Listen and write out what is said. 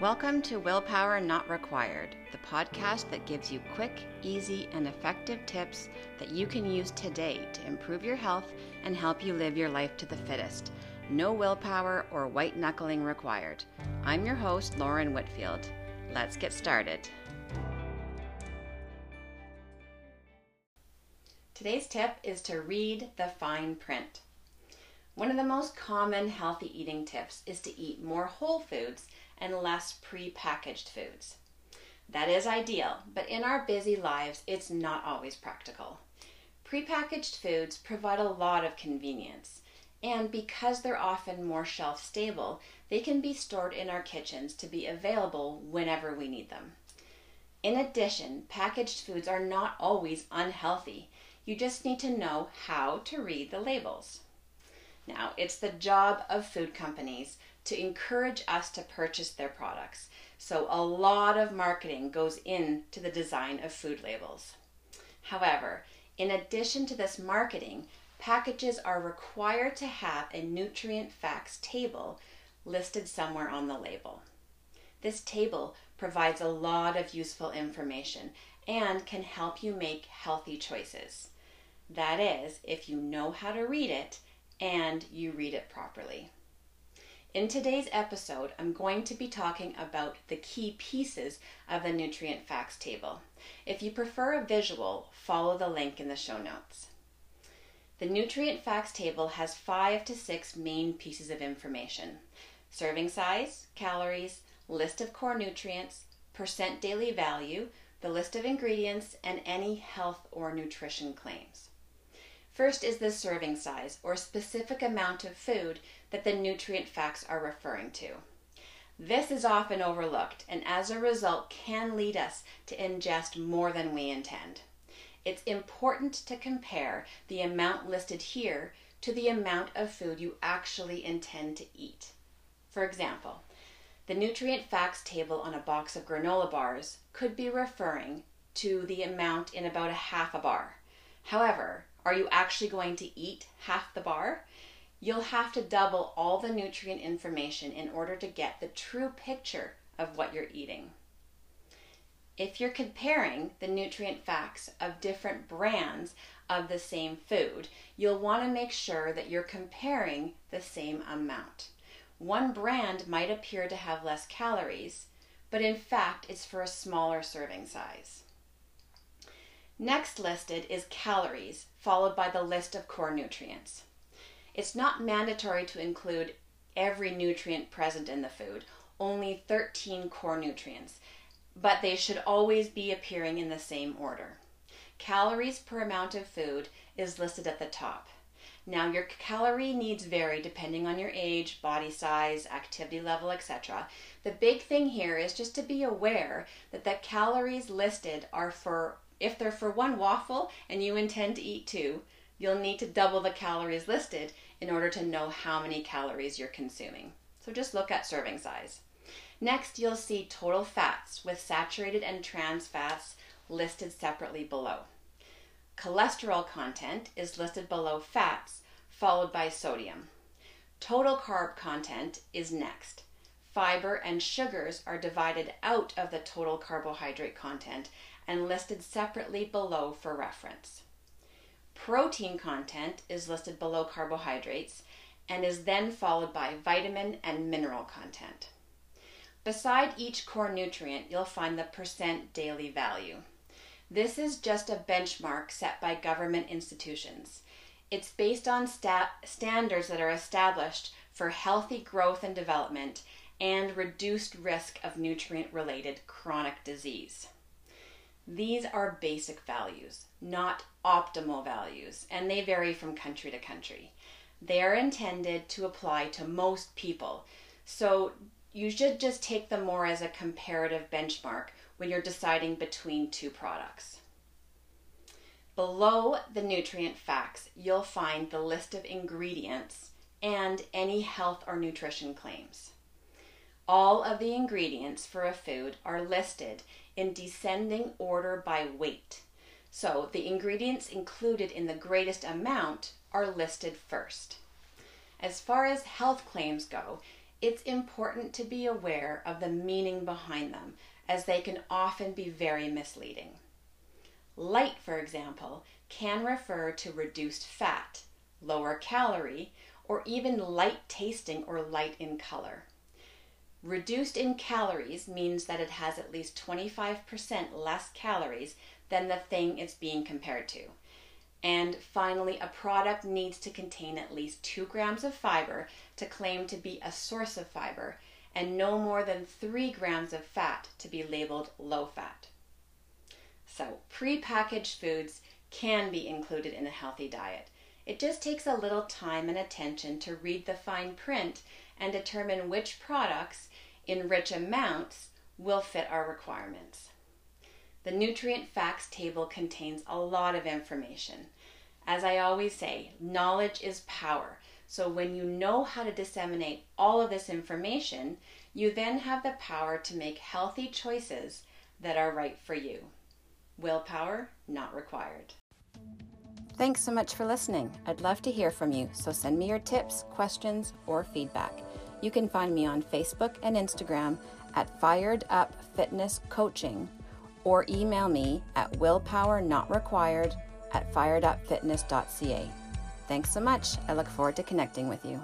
Welcome to Willpower Not Required, the podcast that gives you quick, easy, and effective tips that you can use today to improve your health and help you live your life to the fittest. No willpower or white knuckling required. I'm your host, Lauren Whitfield. Let's get started. Today's tip is to read the fine print. One of the most common healthy eating tips is to eat more whole foods and less pre-packaged foods. That is ideal, but in our busy lives, it's not always practical. Prepackaged foods provide a lot of convenience, and because they're often more shelf stable, they can be stored in our kitchens to be available whenever we need them. In addition, packaged foods are not always unhealthy. You just need to know how to read the labels. Now, it's the job of food companies to encourage us to purchase their products. So, a lot of marketing goes into the design of food labels. However, in addition to this marketing, packages are required to have a nutrient facts table listed somewhere on the label. This table provides a lot of useful information and can help you make healthy choices. That is, if you know how to read it and you read it properly. In today's episode, I'm going to be talking about the key pieces of the nutrient facts table. If you prefer a visual, follow the link in the show notes. The nutrient facts table has five to six main pieces of information serving size, calories, list of core nutrients, percent daily value, the list of ingredients, and any health or nutrition claims. First is the serving size, or specific amount of food that the nutrient facts are referring to. This is often overlooked and as a result can lead us to ingest more than we intend. It's important to compare the amount listed here to the amount of food you actually intend to eat. For example, the nutrient facts table on a box of granola bars could be referring to the amount in about a half a bar. However, are you actually going to eat half the bar? You'll have to double all the nutrient information in order to get the true picture of what you're eating. If you're comparing the nutrient facts of different brands of the same food, you'll want to make sure that you're comparing the same amount. One brand might appear to have less calories, but in fact it's for a smaller serving size. Next listed is calories, followed by the list of core nutrients. It's not mandatory to include every nutrient present in the food, only 13 core nutrients, but they should always be appearing in the same order. Calories per amount of food is listed at the top. Now, your calorie needs vary depending on your age, body size, activity level, etc. The big thing here is just to be aware that the calories listed are for, if they're for one waffle and you intend to eat two, you'll need to double the calories listed in order to know how many calories you're consuming. So just look at serving size. Next, you'll see total fats with saturated and trans fats listed separately below. Cholesterol content is listed below fats, followed by sodium. Total carb content is next. Fiber and sugars are divided out of the total carbohydrate content and listed separately below for reference. Protein content is listed below carbohydrates and is then followed by vitamin and mineral content. Beside each core nutrient, you'll find the percent daily value. This is just a benchmark set by government institutions. It's based on sta- standards that are established for healthy growth and development and reduced risk of nutrient related chronic disease. These are basic values, not optimal values, and they vary from country to country. They are intended to apply to most people, so you should just take them more as a comparative benchmark when you're deciding between two products. Below the nutrient facts, you'll find the list of ingredients and any health or nutrition claims. All of the ingredients for a food are listed in descending order by weight. So the ingredients included in the greatest amount are listed first. As far as health claims go, it's important to be aware of the meaning behind them, as they can often be very misleading. Light, for example, can refer to reduced fat, lower calorie, or even light tasting or light in color. Reduced in calories means that it has at least 25% less calories than the thing it's being compared to. And finally, a product needs to contain at least 2 grams of fiber to claim to be a source of fiber, and no more than 3 grams of fat to be labeled low fat. So, prepackaged foods can be included in a healthy diet. It just takes a little time and attention to read the fine print and determine which products in rich amounts will fit our requirements. The nutrient facts table contains a lot of information. As I always say, knowledge is power. So when you know how to disseminate all of this information, you then have the power to make healthy choices that are right for you. Willpower not required. Thanks so much for listening. I'd love to hear from you, so send me your tips, questions, or feedback. You can find me on Facebook and Instagram at Fired Up Fitness Coaching or email me at willpowernotrequired at firedupfitness.ca. Thanks so much. I look forward to connecting with you.